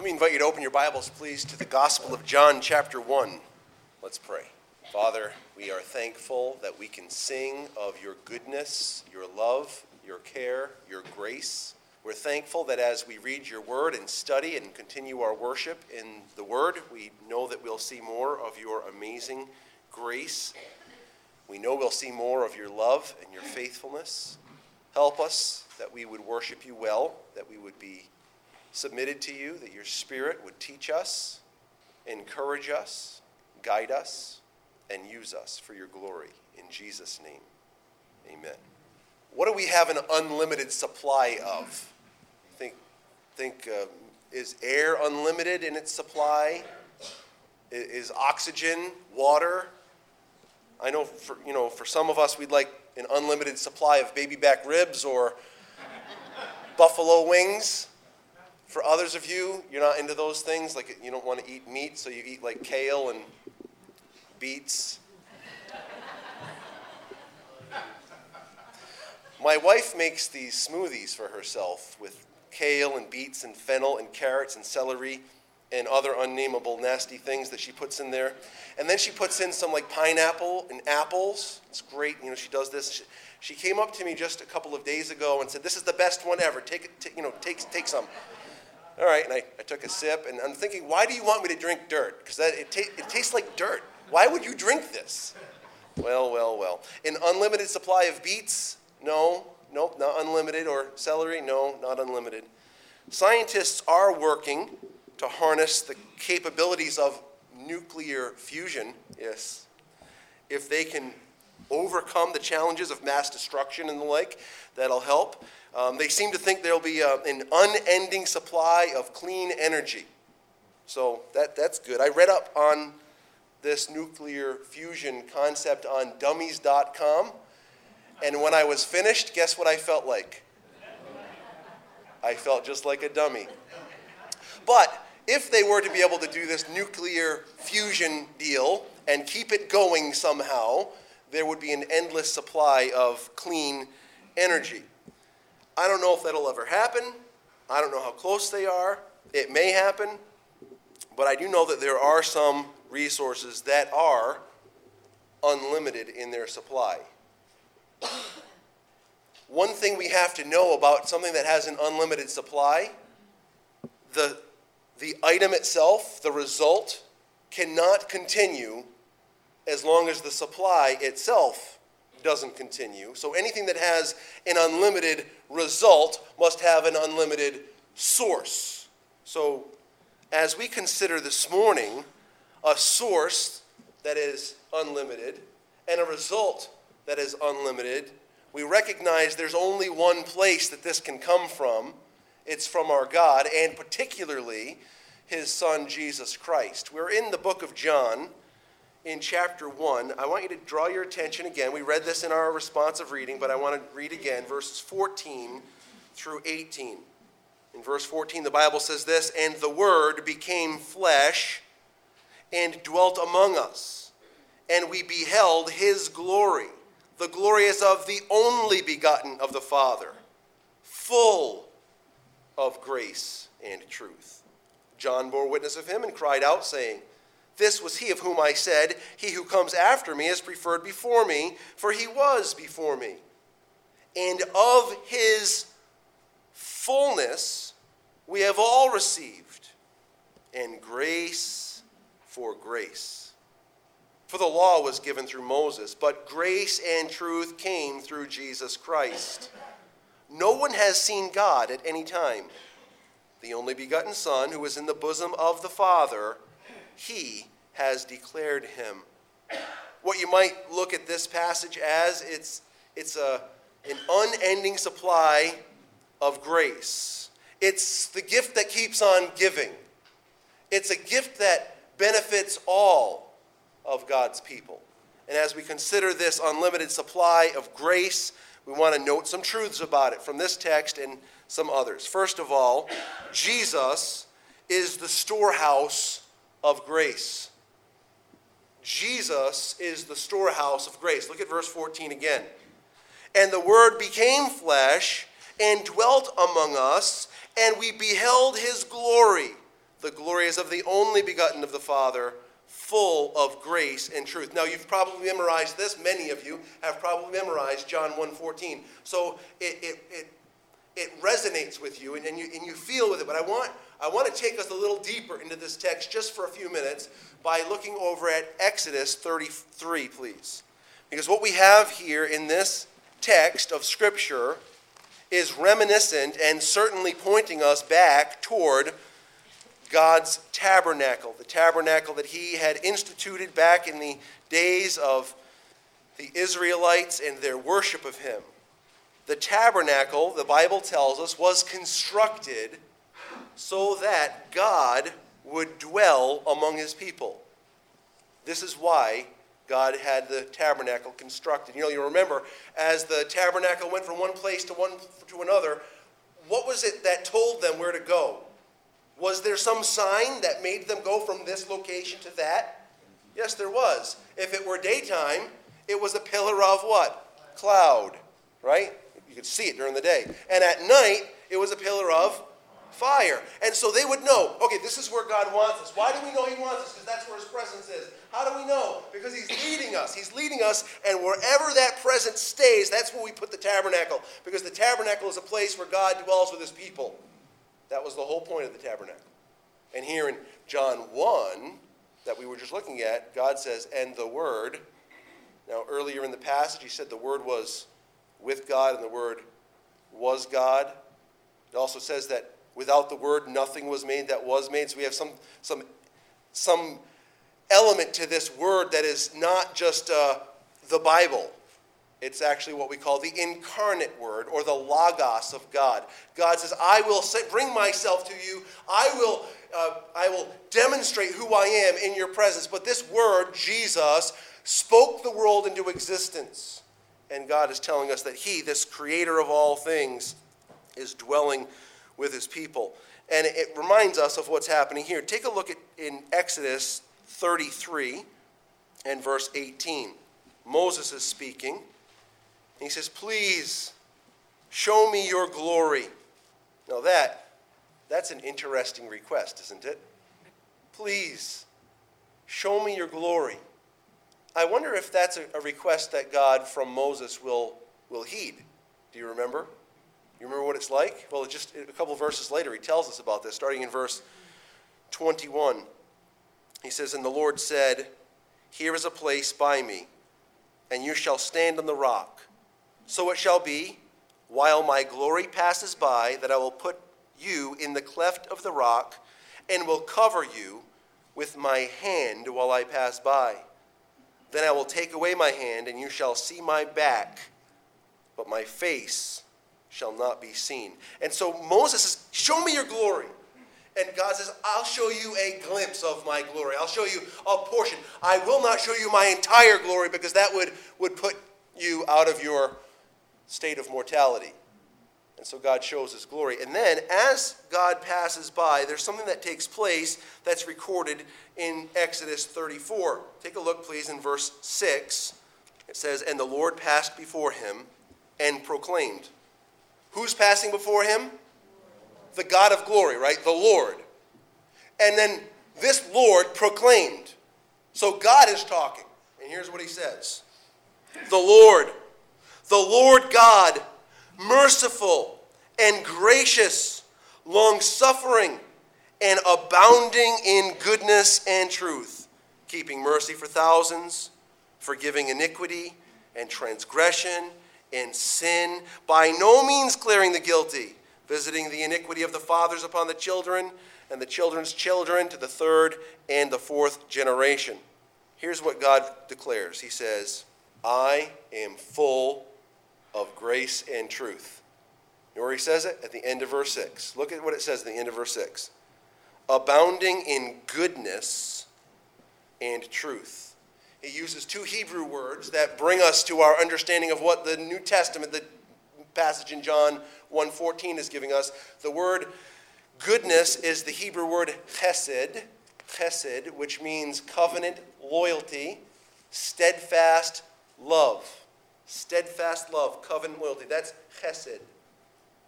Let me invite you to open your Bibles, please, to the Gospel of John, chapter 1. Let's pray. Father, we are thankful that we can sing of your goodness, your love, your care, your grace. We're thankful that as we read your word and study and continue our worship in the word, we know that we'll see more of your amazing grace. We know we'll see more of your love and your faithfulness. Help us that we would worship you well, that we would be submitted to you, that your Spirit would teach us, encourage us, guide us, and use us for your glory. In Jesus' name, amen. What do we have an unlimited supply of? Think, think uh, is air unlimited in its supply? Is oxygen, water? I know for, you know, for some of us, we'd like an unlimited supply of baby back ribs or buffalo wings. For others of you, you're not into those things. Like you don't want to eat meat, so you eat like kale and beets. My wife makes these smoothies for herself with kale and beets and fennel and carrots and celery and other unnameable nasty things that she puts in there. And then she puts in some like pineapple and apples. It's great. You know, she does this. She, she came up to me just a couple of days ago and said, "This is the best one ever. Take it. You know, take take some." All right, and I, I took a sip, and I'm thinking, why do you want me to drink dirt? Because it, ta- it tastes like dirt. Why would you drink this? Well, well, well. An unlimited supply of beets? No, nope, not unlimited. Or celery? No, not unlimited. Scientists are working to harness the capabilities of nuclear fusion, yes. If they can overcome the challenges of mass destruction and the like, that'll help. Um, they seem to think there'll be a, uh, an unending supply of clean energy. So that, that's good. I read up on this nuclear fusion concept on dummies.com. And when I was finished, guess what I felt like? I felt just like a dummy. But if they were to be able to do this nuclear fusion deal and keep it going somehow, there would be an endless supply of clean energy. I don't know if that'll ever happen. I don't know how close they are. It may happen. But I do know that there are some resources that are unlimited in their supply. One thing we have to know about something that has an unlimited supply the, the item itself, the result, cannot continue as long as the supply itself doesn't continue. So anything that has an unlimited result must have an unlimited source. So as we consider this morning a source that is unlimited and a result that is unlimited, we recognize there's only one place that this can come from. It's from our God, and particularly his Son, Jesus Christ. We're in the book of John in chapter 1. I want you to draw your attention again. We read this in our responsive reading, but I want to read again verses 14 through 18. In verse 14, the Bible says this And the Word became flesh and dwelt among us, and we beheld his glory. The glory is of the only begotten of the Father, full of grace and truth. John bore witness of him and cried out, saying, this was he of whom I said, He who comes after me is preferred before me, for he was before me. And of his fullness we have all received, and grace for grace. For the law was given through Moses, but grace and truth came through Jesus Christ. No one has seen God at any time. The only begotten Son, who is in the bosom of the Father, he has declared him. What you might look at this passage as it's, it's a, an unending supply of grace. It's the gift that keeps on giving. It's a gift that benefits all of God's people. And as we consider this unlimited supply of grace, we want to note some truths about it from this text and some others. First of all, Jesus is the storehouse of grace. Jesus is the storehouse of grace. Look at verse 14 again. And the Word became flesh and dwelt among us, and we beheld his glory, The glory is of the only begotten of the Father, full of grace and truth. Now you've probably memorized this. Many of you have probably memorized John 1:14. So it, it, it, it resonates with you and, and you and you feel with it. But I want I want to take us a little deeper into this text just for a few minutes by looking over at Exodus 33, please. Because what we have here in this text of Scripture is reminiscent and certainly pointing us back toward God's tabernacle, the tabernacle that He had instituted back in the days of the Israelites and their worship of Him. The tabernacle, the Bible tells us, was constructed so that God would dwell among His people. This is why God had the tabernacle constructed. You know, you remember as the tabernacle went from one place to one to another, what was it that told them where to go? Was there some sign that made them go from this location to that? Yes, there was. If it were daytime, it was a pillar of what? Cloud, right? You could see it during the day. And at night, it was a pillar of fire. And so they would know, okay, this is where God wants us. Why do we know He wants us? Because that's where His presence is. How do we know? Because He's leading us. He's leading us, and wherever that presence stays, that's where we put the tabernacle. Because the tabernacle is a place where God dwells with His people. That was the whole point of the tabernacle. And here in John 1, that we were just looking at, God says, and the Word. Now, earlier in the passage, He said the Word was with God, and the Word was God. It also says that Without the word, nothing was made that was made. So we have some, some, some element to this word that is not just uh, the Bible. It's actually what we call the incarnate word or the logos of God. God says, I will bring myself to you. I will, uh, I will demonstrate who I am in your presence. But this word, Jesus, spoke the world into existence. And God is telling us that He, this creator of all things, is dwelling with his people. And it reminds us of what's happening here. Take a look at in Exodus 33 and verse 18. Moses is speaking. He says, Please show me your glory. Now that that's an interesting request, isn't it? Please show me your glory. I wonder if that's a, a request that God from Moses will, will heed. Do you remember? You remember what it's like? Well, just a couple verses later, he tells us about this, starting in verse 21. He says, And the Lord said, Here is a place by me, and you shall stand on the rock. So it shall be, while my glory passes by, that I will put you in the cleft of the rock, and will cover you with my hand while I pass by. Then I will take away my hand, and you shall see my back, but my face shall not be seen. And so Moses says, Show me your glory. And God says, I'll show you a glimpse of my glory. I'll show you a portion. I will not show you my entire glory because that would, would put you out of your state of mortality. And so God shows his glory. And then, as God passes by, there's something that takes place that's recorded in Exodus 34. Take a look, please, in verse 6. It says, And the Lord passed before him and proclaimed, Who's passing before him? The God of glory, right? The Lord. And then this Lord proclaimed. So God is talking. And here's what he says The Lord, the Lord God, merciful and gracious, long suffering, and abounding in goodness and truth, keeping mercy for thousands, forgiving iniquity and transgression in sin, by no means clearing the guilty, visiting the iniquity of the fathers upon the children and the children's children to the third and the fourth generation. Here's what God declares He says, I am full of grace and truth. You know where he says it? At the end of verse 6. Look at what it says at the end of verse 6 abounding in goodness and truth he uses two Hebrew words that bring us to our understanding of what the New Testament, the passage in John 1:14 is giving us. The word goodness is the Hebrew word chesed, chesed, which means covenant loyalty, steadfast love. Steadfast love, covenant loyalty. That's chesed.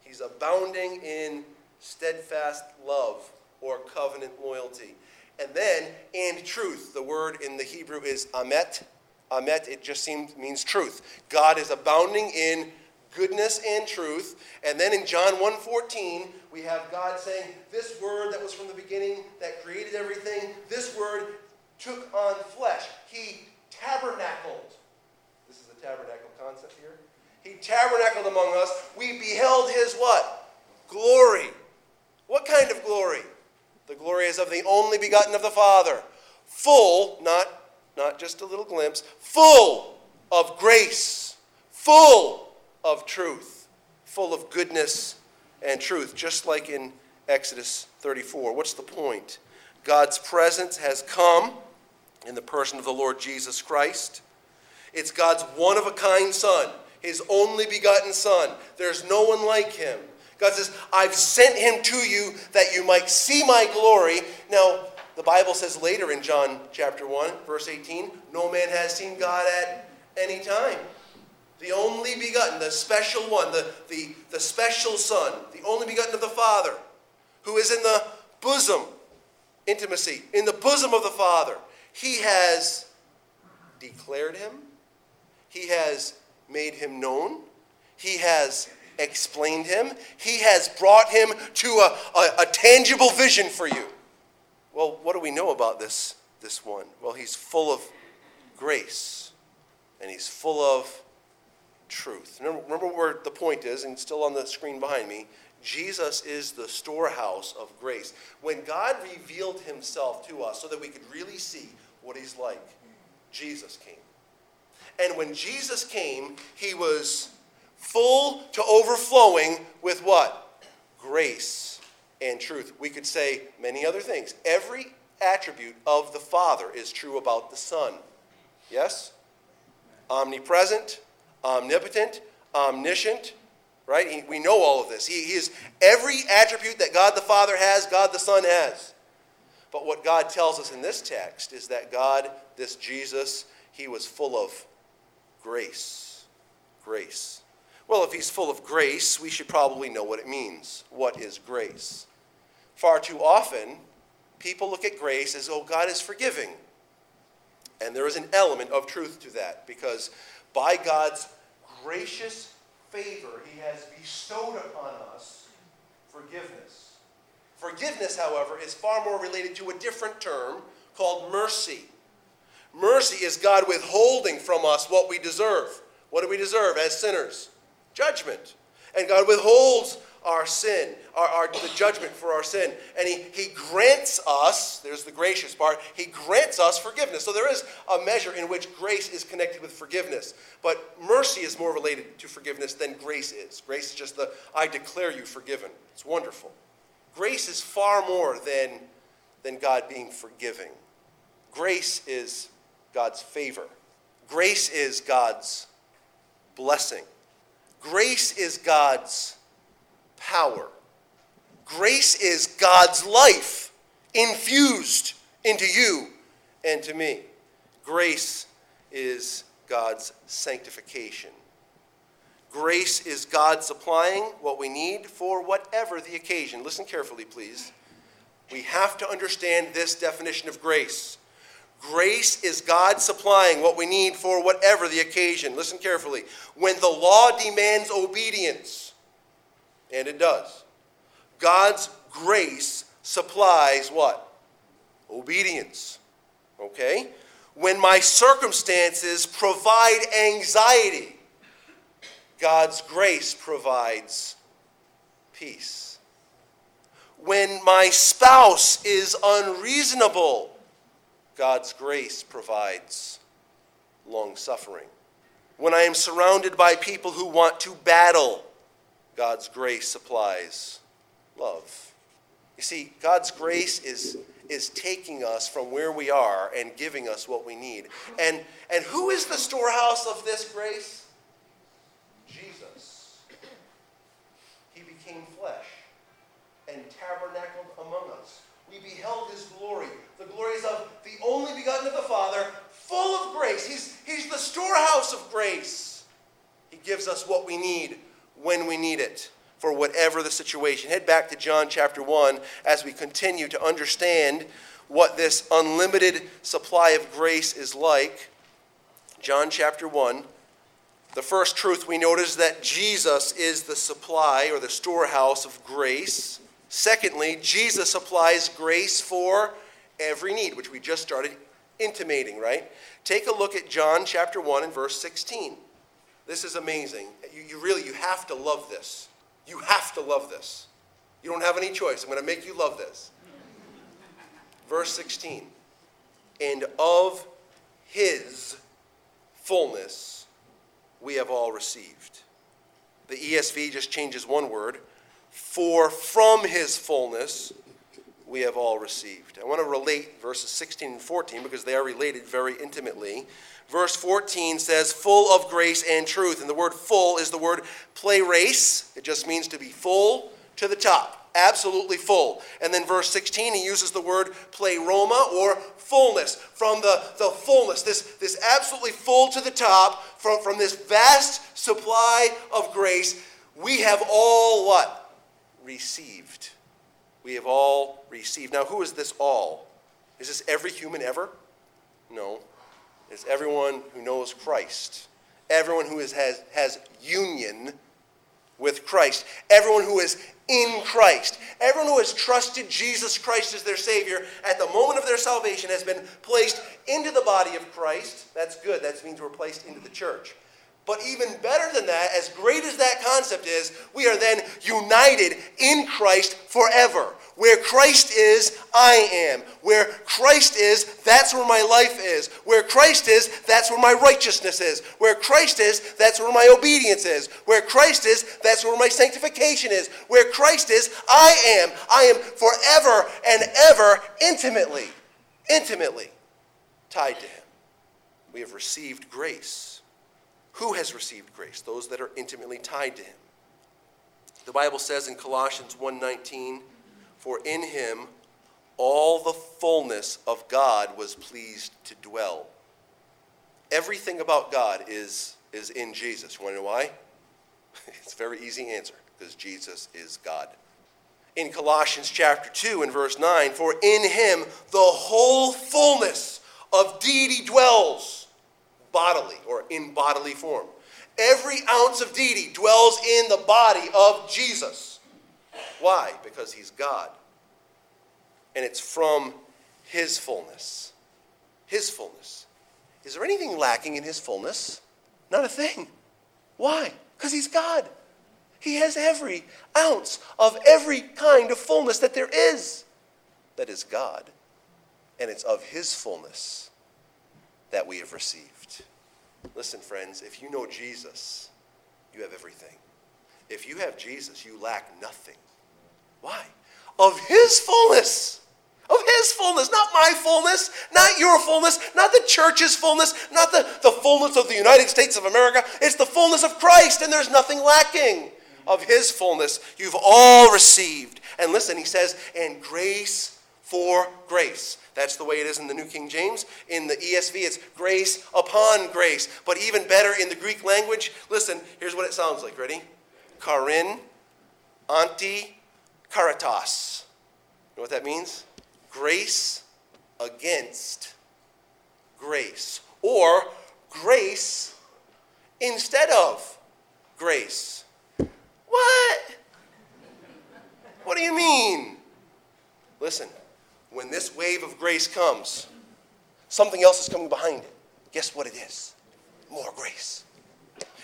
He's abounding in steadfast love or covenant loyalty. And then, and truth. The word in the Hebrew is amet. Amet, it just seems, means truth. God is abounding in goodness and truth. And then in John 1:14, we have God saying, "This word that was from the beginning that created everything, this word took on flesh. He tabernacled." This is the tabernacle concept here. He tabernacled among us. We beheld his what? Glory. What kind of glory? The glory is of the only begotten of the Father, full, not, not just a little glimpse, full of grace, full of truth, full of goodness and truth, just like in Exodus 34. What's the point? God's presence has come in the person of the Lord Jesus Christ. It's God's one of a kind Son, his only begotten Son. There's no one like him. God says, I've sent him to you that you might see my glory. Now, the Bible says later in John chapter 1, verse 18, no man has seen God at any time. The only begotten, the special one, the, the, the special Son, the only begotten of the Father, who is in the bosom, intimacy, in the bosom of the Father. He has declared him, He has made him known, He has explained him, He has brought him to a, a, a tangible vision for you. Well, what do we know about this, this one? Well, he's full of grace and he's full of truth. Remember, remember where the point is, and still on the screen behind me. Jesus is the storehouse of grace. When God revealed himself to us so that we could really see what he's like, Jesus came. And when Jesus came, he was full to overflowing with what? Grace and truth. We could say many other things. Every attribute of the Father is true about the Son. Yes? Omnipresent, omnipotent, omniscient, right? He, we know all of this. He, he is every attribute that God the Father has, God the Son has. But what God tells us in this text is that God, this Jesus, he was full of grace. Grace. Well, if he's full of grace, we should probably know what it means. What is grace? Far too often, people look at grace as, oh, God is forgiving. And there is an element of truth to that because by God's gracious favor, he has bestowed upon us forgiveness. Forgiveness, however, is far more related to a different term called mercy. Mercy is God withholding from us what we deserve. What do we deserve as sinners? Judgment. And God withholds our sin, our, our, the judgment for our sin. And he, he grants us, there's the gracious part, He grants us forgiveness. So there is a measure in which grace is connected with forgiveness. But mercy is more related to forgiveness than grace is. Grace is just the, I declare you forgiven. It's wonderful. Grace is far more than, than God being forgiving. Grace is God's favor, grace is God's blessing, grace is God's power. Grace is God's life infused into you and to me. Grace is God's sanctification. Grace is God supplying what we need for whatever the occasion. Listen carefully, please. We have to understand this definition of grace. Grace is God supplying what we need for whatever the occasion. Listen carefully. When the law demands obedience, and it does. God's grace supplies what? Obedience. Okay? When my circumstances provide anxiety, God's grace provides peace. When my spouse is unreasonable, God's grace provides long suffering. When I am surrounded by people who want to battle, God's grace supplies love. You see, God's grace is, is taking us from where we are and giving us what we need. And, and who is the storehouse of this grace? Jesus. He became flesh and tabernacled among us. We beheld his glory. The glories of the only begotten of the Father, full of grace. He's, he's the storehouse of grace. He gives us what we need when we need it. for whatever the situation. Head back to John chapter 1 as we continue to understand what this unlimited supply of grace is like. John chapter 1. The first truth we notice is that Jesus is the supply or the storehouse of grace. Secondly, Jesus applies grace for every need, which we just started intimating, right? Take a look at John chapter 1 and verse 16. This is amazing. You, you really, you have to love this. You have to love this. You don't have any choice. I'm going to make you love this. Verse 16. And of his fullness we have all received. The ESV just changes one word. For from his fullness we have all received. I want to relate verses 16 and 14 because they are related very intimately. Verse 14 says, full of grace and truth. And the word full is the word pleres. It just means to be full to the top, absolutely full. And then verse 16, he uses the word pleroma or fullness, from the, the fullness, this, this absolutely full to the top, from, from this vast supply of grace, we have all what? Received we have all received. Now, who is this all? Is this every human ever? No. It's everyone who knows Christ. Everyone who is, has, has union with Christ. Everyone who is in Christ. Everyone who has trusted Jesus Christ as their Savior at the moment of their salvation has been placed into the body of Christ. That's good. That means we're placed into the church. But even better than that, as great as that concept is, we are then united in Christ forever. Where Christ is, I am. Where Christ is, that's where my life is. Where Christ is, that's where my righteousness is. Where Christ is, that's where my obedience is. Where Christ is, that's where my sanctification is. Where Christ is, I am. I am forever and ever intimately, intimately tied to Him. We have received grace who has received grace? Those that are intimately tied to him. The Bible says in Colossians 1:19, "For in him all the fullness of God was pleased to dwell." Everything about God is, is in Jesus. You want to know why? It's a very easy answer because Jesus is God. In Colossians chapter 2 and verse 9, for in him the whole fullness of deity dwells bodily or in bodily form. Every ounce of deity dwells in the body of Jesus. Why? Because he's God. And it's from his fullness. His fullness. Is there anything lacking in his fullness? Not a thing. Why? Because he's God. He has every ounce of every kind of fullness that there is. That is God. And it's of his fullness that we have received. Listen, friends, if you know Jesus, you have everything. If you have Jesus, you lack nothing. Why? Of his fullness. Of his fullness, not my fullness, not your fullness, not the church's fullness, not the, the fullness of the United States of America. It's the fullness of Christ, and there's nothing lacking. Of his fullness, you've all received. And listen, he says, and grace for grace. That's the way it is in the New King James. In the ESV, it's grace upon grace. But even better in the Greek language, listen, here's what it sounds like. Ready? Charin, anti, charitos. You know what that means? Grace against grace. Or grace instead of grace. What? What do you mean? Listen, when this wave of grace comes, something else is coming behind it. Guess what it is? More grace.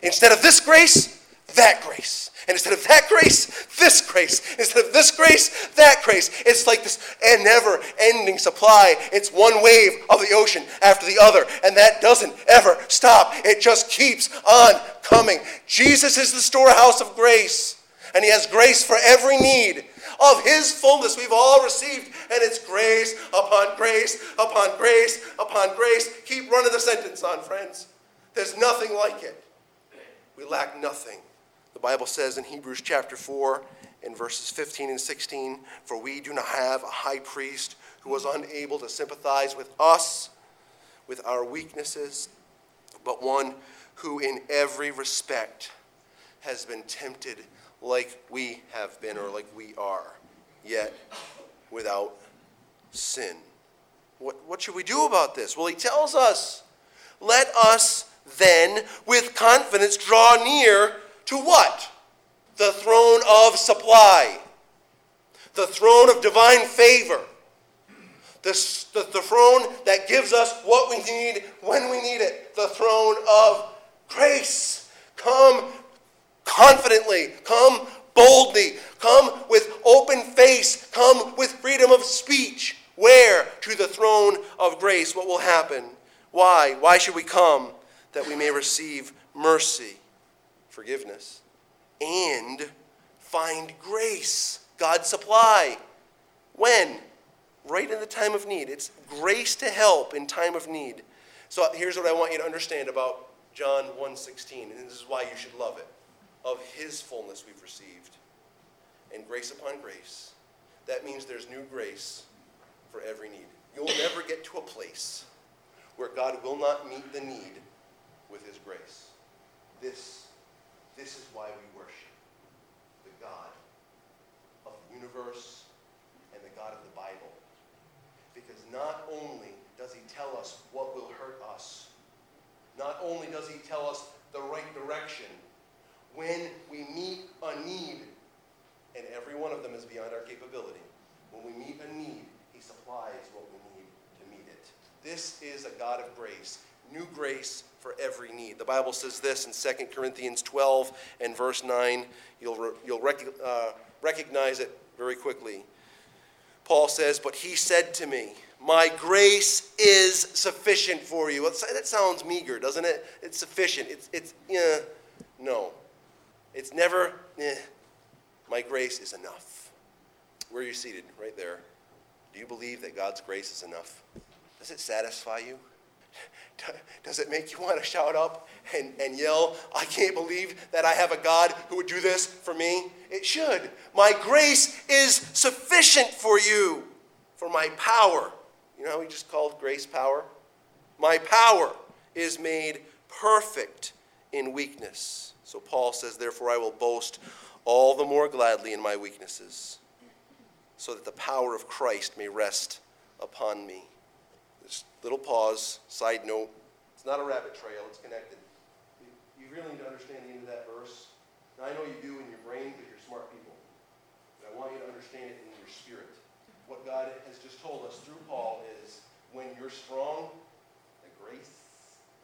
Instead of this grace, that grace. And instead of that grace, this grace. Instead of this grace, that grace. It's like this never ending supply. It's one wave of the ocean after the other, and that doesn't ever stop. It just keeps on coming. Jesus is the storehouse of grace, and He has grace for every need. Of His fullness we've all received, and it's grace upon grace upon grace upon grace. Keep running the sentence on, friends. There's nothing like it. We lack nothing. The Bible says in Hebrews chapter 4, in verses 15 and 16, For we do not have a high priest who was unable to sympathize with us, with our weaknesses, but one who in every respect has been tempted like we have been or like we are, yet without sin. What, what should we do about this? Well, he tells us, let us then with confidence draw near to what? The throne of supply, the throne of divine favor, the, the, the throne that gives us what we need when we need it, the throne of grace. Come confidently, come boldly, come with open face, come with freedom of speech. Where? To the throne of grace. What will happen? Why? Why should we come? That we may receive mercy, forgiveness, and find grace, God's supply. When? Right in the time of need. It's grace to help in time of need. So here's what I want you to understand about John 1:16, and this is why you should love it. Of his fullness we've received, and grace upon grace. That means there's new grace for every need. You'll never get to a place where God will not meet the need with his grace. This, this is why we worship the God of the universe and the God of the Bible. Because not only does he tell us what will hurt us, not only does he tell us the right direction, when we meet a need, and every one of them is beyond our capability, when we meet a need, he supplies what we need to meet it. This is a God of grace, new grace for every need. The Bible says this in 2 Corinthians 12 and verse 9. You'll, re- you'll rec- uh, recognize it very quickly. Paul says, But he said to me, My grace is sufficient for you. That sounds meager, doesn't it? It's sufficient. It's, it's yeah, no. It's never, eh. My grace is enough. Where are you seated? Right there. Do you believe that God's grace is enough? Does it satisfy you? Does it make you want to shout up and, and yell, I can't believe that I have a God who would do this for me? It should. My grace is sufficient for you, for my power. You know how he just called grace power? My power is made perfect in weakness. So Paul says, Therefore, I will boast all the more gladly in my weaknesses, so that the power of Christ may rest upon me. This little pause, side note. It's not a rabbit trail, it's connected. You, really need to understand the end of that verse. Now, I know you do in your brain because you're smart people. But I want you to understand it in your spirit. What God has just told us through Paul is when you're strong, the grace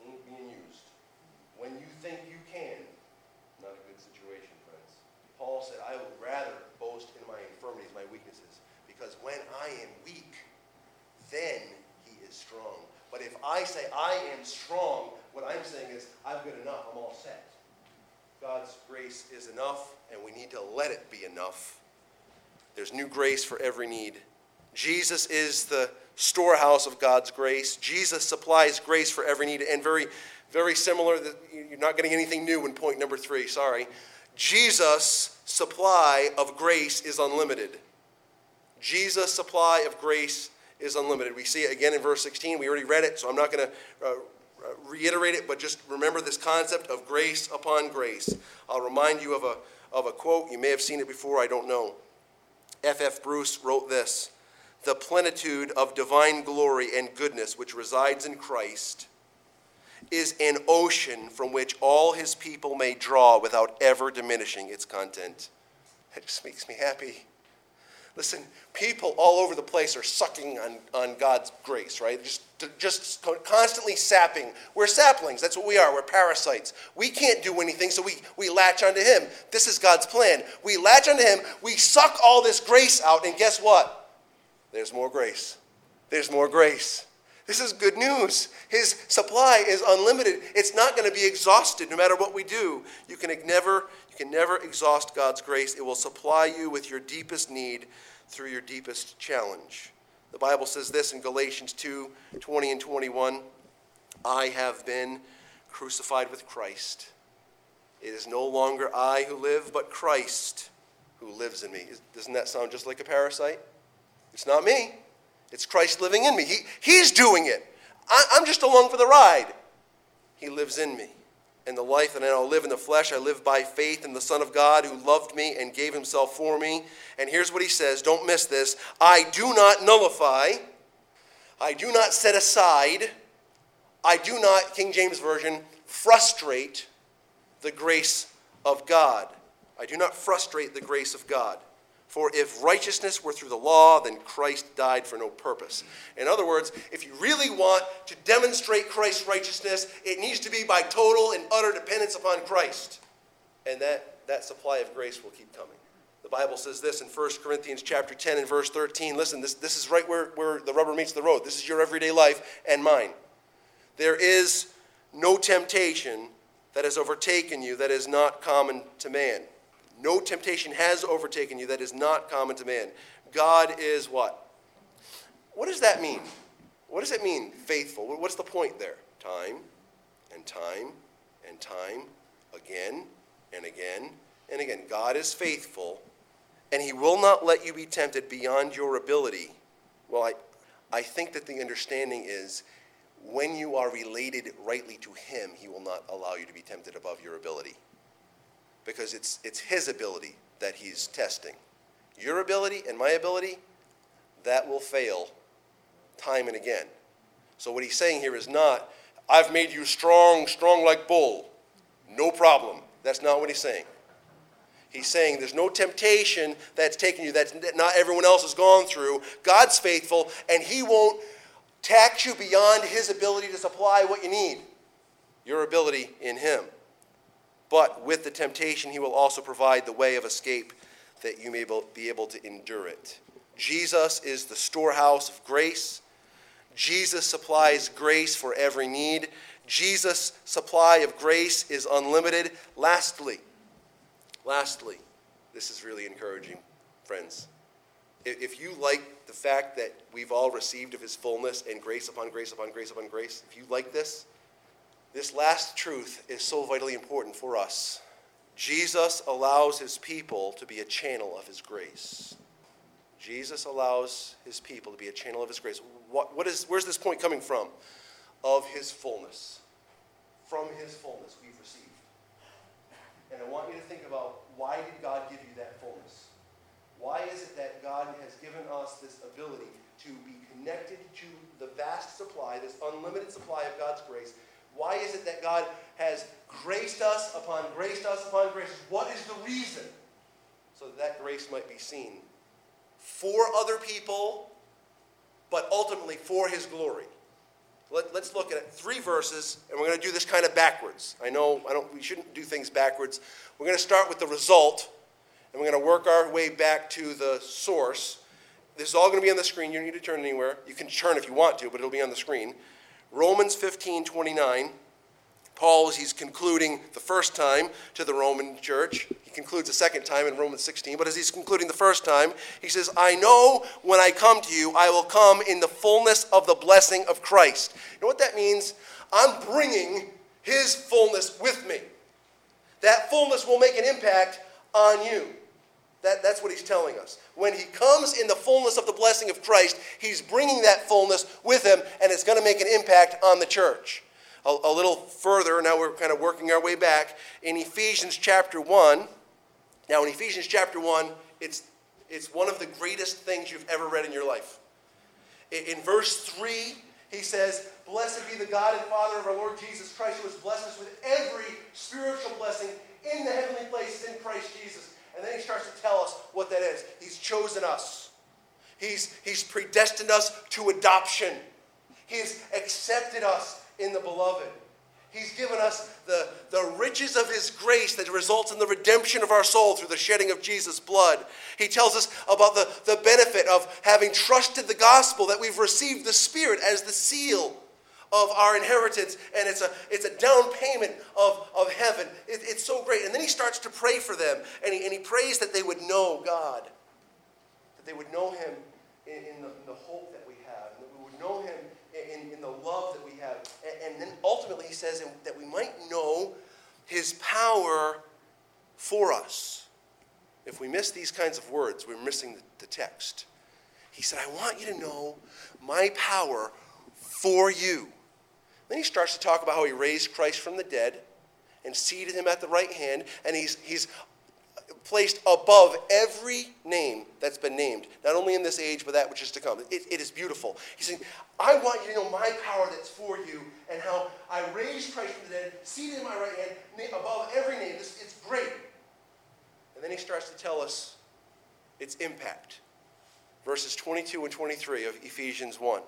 ain't being used. When you think you can, not a good situation, friends. Paul said, I would rather boast in my infirmities, my weaknesses, because when I am weak, then he is strong. But if I say I am strong, what I'm saying is I'm good enough, I'm all set. God's grace is enough, and we need to let it be enough. There's new grace for every need. Jesus is the storehouse of God's grace. Jesus supplies grace for every need, and very, very similar. You're not getting anything new in point number three. Sorry. Jesus' supply of grace is unlimited. Jesus' supply of grace is unlimited. We see it again in verse 16. We already read it, so I'm not going to uh, uh, reiterate it, but just remember this concept of grace upon grace. I'll remind you of a, of a quote. You may have seen it before, I don't know. F.F. F. Bruce wrote this The plenitude of divine glory and goodness which resides in Christ is an ocean from which all his people may draw without ever diminishing its content. That just makes me happy. Listen, people all over the place are sucking on, on God's grace, right? Just, just constantly sapping. We're saplings. That's what we are. We're parasites. We can't do anything, so we, we latch onto Him. This is God's plan. We latch onto Him, we suck all this grace out, and guess what? There's more grace. There's more grace. This is good news. His supply is unlimited. It's not going to be exhausted no matter what we do. You can never you can never exhaust God's grace. It will supply you with your deepest need through your deepest challenge. The Bible says this in Galatians 2 20 and 21 I have been crucified with Christ. It is no longer I who live, but Christ who lives in me. Doesn't that sound just like a parasite? It's not me, it's Christ living in me. He, he's doing it. I, I'm just along for the ride. He lives in me. and the life that I now live in the flesh, I live by faith in the Son of God who loved me and gave himself for me. And here's what he says don't miss this I do not nullify, I do not set aside, I do not, King James Version, frustrate the grace of God. I do not frustrate the grace of God. For if righteousness were through the law, then Christ died for no purpose. In other words, if you really want to demonstrate Christ's righteousness, it needs to be by total and utter dependence upon Christ. And that, that supply of grace will keep coming. The Bible says this in 1 Corinthians chapter 10 and verse 13. Listen, this, this is right where, where the rubber meets the road. This is your everyday life and mine. There is no temptation that has overtaken you that is not common to man. No temptation has overtaken you that is not common to man. God is what? What does that mean? What does it mean, faithful? What's the point there? Time and time and time, again and again and again. God is faithful, and He will not let you be tempted beyond your ability. Well, I, I think that the understanding is when you are related rightly to Him, He will not allow you to be tempted above your ability because it's, it's his ability that he's testing. Your ability and my ability, that will fail time and again. So, what he's saying here is not, I've made you strong, strong like bull. No problem. That's not what he's saying. He's saying there's no temptation that's taken you that not everyone else has gone through. God's faithful, and he won't tax you beyond his ability to supply what you need. Your ability in him. But with the temptation, he will also provide the way of escape that you may be able to endure it. Jesus is the storehouse of grace. Jesus supplies grace for every need. Jesus' supply of grace is unlimited. Lastly, lastly, this is really encouraging, friends. If you like the fact that we've all received of his fullness and grace upon grace upon grace upon grace, if you like this, this last truth is so vitally important for us. Jesus allows his people to be a channel of his grace. Jesus allows his people to be a channel of his grace. What, what is, where's this point coming from? Of his fullness. From his fullness we've received. And I want you to think about why did God give you that fullness? Why is it that God has given us this ability to be connected to the vast supply, this unlimited supply of God's grace, why is it that God has graced us upon graced us upon grace? What is the reason? So that, that grace might be seen for other people, but ultimately for His glory. Let, us look at it. three verses, and we're going to do this kind of backwards. I know I don't, we shouldn't do things backwards. We're going to start with the result, and we're going to work our way back to the source. This is all going to be on the screen. You don't need to turn anywhere. You can turn if you want to, but it'll be on the screen. Romans 15 29. Paul, as he's concluding the first time to the Roman church, he concludes the second time in Romans 16, but as he's concluding the first time, he says, I know when I come to you, I will come in the fullness of the blessing of Christ. You know what that means? I'm bringing his fullness with me. That fullness will make an impact on you. That, that's what he's telling us. When he comes in the fullness of the blessing of Christ, he's bringing that fullness with him, and it's going to make an impact on the church. A, a little further, now we're kind of working our way back, in Ephesians chapter 1. Now, in Ephesians chapter 1, it's, it's one of the greatest things you've ever read in your life. In, in verse 3, he says, Blessed be the God and Father of our Lord Jesus Christ, who has blessed us with every spiritual blessing in the heavenly places in Christ Jesus. And then he starts to tell us what that is. He's chosen us, he's, he's predestined us to adoption, He's accepted us in the beloved. He's given us the, the riches of His grace that results in the redemption of our soul through the shedding of Jesus' blood. He tells us about the, the benefit of having trusted the gospel, that we've received the Spirit as the seal of our inheritance, and it's a, it's a down payment of, of heaven. It, it's so great. And then he starts to pray for them, and he, and he prays that they would know God, that they would know him in, in, the, in the, hope that we have, and that we would know him in, in the love that we have. And, and then ultimately he says that we might know his power for us. If we miss these kinds of words, we're missing the, the text. He said, I want you to know my power for you. Then he starts to talk about how he raised Christ from the dead and seated him at the right hand, and he's, he's placed above every name that's been named, not only in this age, but that which is to come. It, it is beautiful. He's saying, I want you to know my power that's for you and how I raised Christ from the dead, seated in my right hand, above every name. It's, great. And then he starts to tell us its impact. Verses 22 and 23 of Ephesians 1.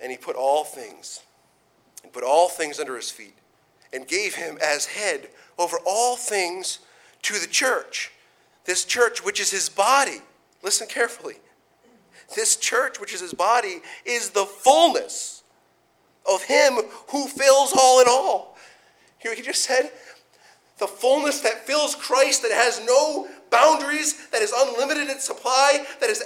And he put all things, put all things under his feet, and gave him as head over all things to the church. This church, which is his body. Listen carefully. This church, which is his body, is the fullness of him who fills all in all. Here he just said, the fullness that fills Christ, that has no boundaries, that is unlimited in supply, that is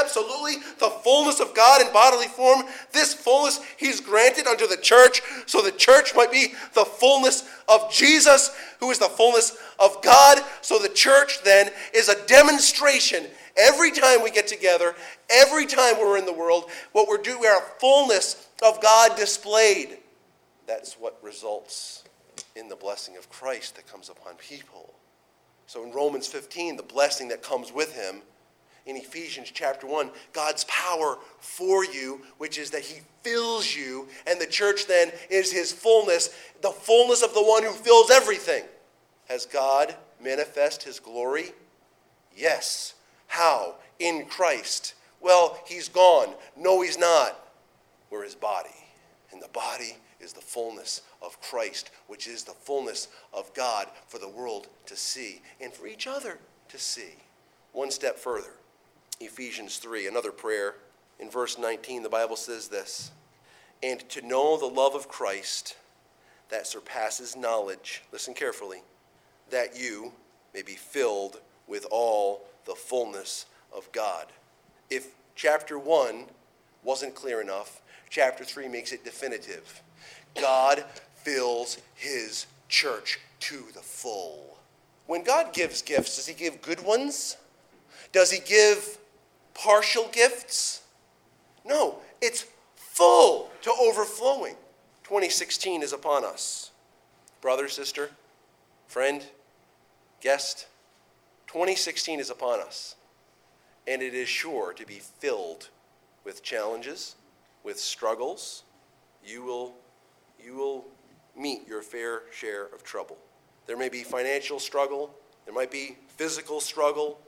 absolutely the fullness of God in bodily form. This fullness He's granted unto the church, so the church might be the fullness of Jesus, who is the fullness of God. So the church then is a demonstration. Every time we get together, every time we're in the world, what we're doing, we are a fullness of God displayed. That's what results in the blessing of Christ that comes upon people. So in Romans 15, the blessing that comes with him. In Ephesians chapter 1, God's power for you, which is that he fills you, and the church then is his fullness, the fullness of the one who fills everything. Has God manifest his glory? Yes. How? In Christ. Well, he's gone. No, he's not. We're his body. And the body is the fullness of Christ, which is the fullness of God for the world to see and for each other to see. One step further, Ephesians 3, another prayer. In verse 19, the Bible says this And to know the love of Christ that surpasses knowledge, listen carefully, that you may be filled with all the fullness of God. If chapter 1 wasn't clear enough, chapter 3 makes it definitive. God fills his church to the full. When God gives gifts, does he give good ones? Does he give partial gifts? No, it's full to overflowing. 2016 is upon us. Brother, sister, friend, guest, 2016 is upon us. And it is sure to be filled with challenges, with struggles. You will you will meet your fair share of trouble. There may be financial struggle, there might be physical struggle,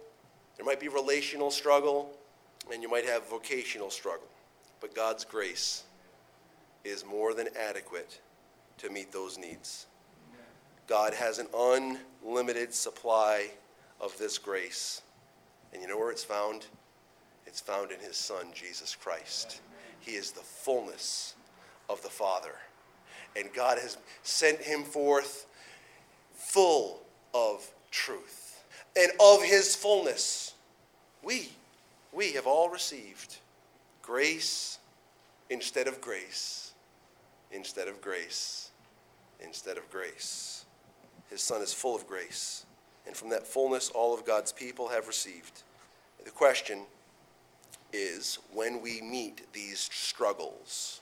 there might be relational struggle, and you might have vocational struggle. But God's grace is more than adequate to meet those needs. God has an unlimited supply of this grace. And you know where it's found? It's found in his Son, Jesus Christ. He is the fullness of the Father and God has sent him forth full of truth and of his fullness. We, we have all received grace instead of grace, instead of grace, instead of grace. His Son is full of grace, and from that fullness, all of God's people have received. The question is when we meet these struggles,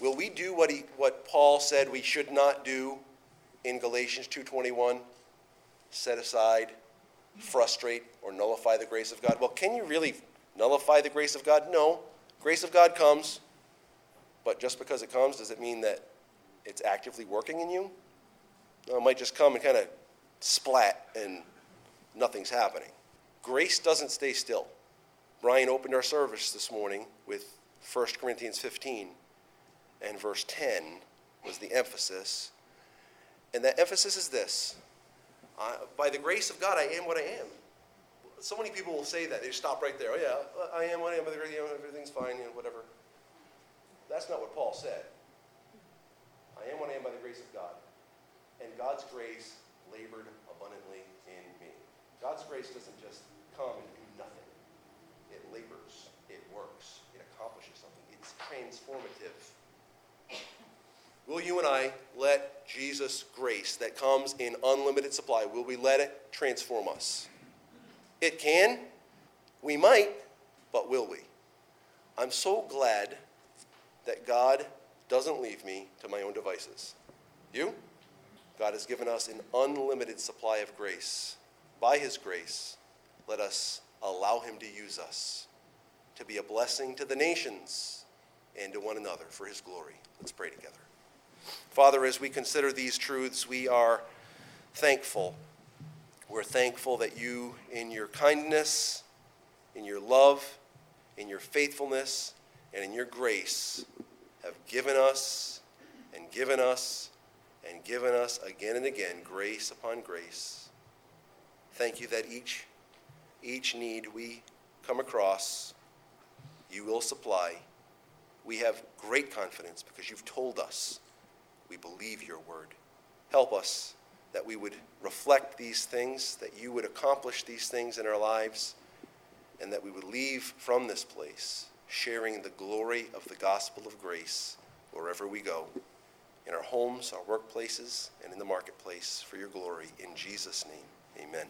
Will we do what, he, what Paul said we should not do in Galatians 2.21? Set aside, frustrate, or nullify the grace of God? Well, can you really nullify the grace of God? No. Grace of God comes, but just because it comes, does it mean that it's actively working in you? No, it might just come and kind of splat and nothing's happening. Grace doesn't stay still. Brian opened our service this morning with 1 Corinthians 15 and verse 10 was the emphasis. And that emphasis is this By the grace of God, I am what I am. So many people will say that. They stop right there. Oh, yeah, I am what I am. By the grace, of everything's fine, you know, whatever. That's not what Paul said. I am what I am by the grace of God. And God's grace labored abundantly in me. God's grace doesn't just come and do nothing, it labors, it works, it accomplishes something, it's transformative. Will you and I let Jesus' grace that comes in unlimited supply, will we let it transform us? It can. We might, but will we? I'm so glad that God doesn't leave me to my own devices. You? God has given us an unlimited supply of grace. By His grace, let us allow Him to use us to be a blessing to the nations and to one another for His glory. Let's pray together. Father, as we consider these truths, we are thankful. We're thankful that you, in your kindness, in your love, in your faithfulness, and in your grace, have given us and given us and given us again and again grace upon grace. Thank you that each, each need we come across, you will supply. We have great confidence because you've told us. We believe your word. Help us that we would reflect these things, that you would accomplish these things in our lives, and that we would leave from this place sharing the glory of the gospel of grace wherever we go in our homes, our workplaces, and in the marketplace for your glory. In Jesus' name, amen.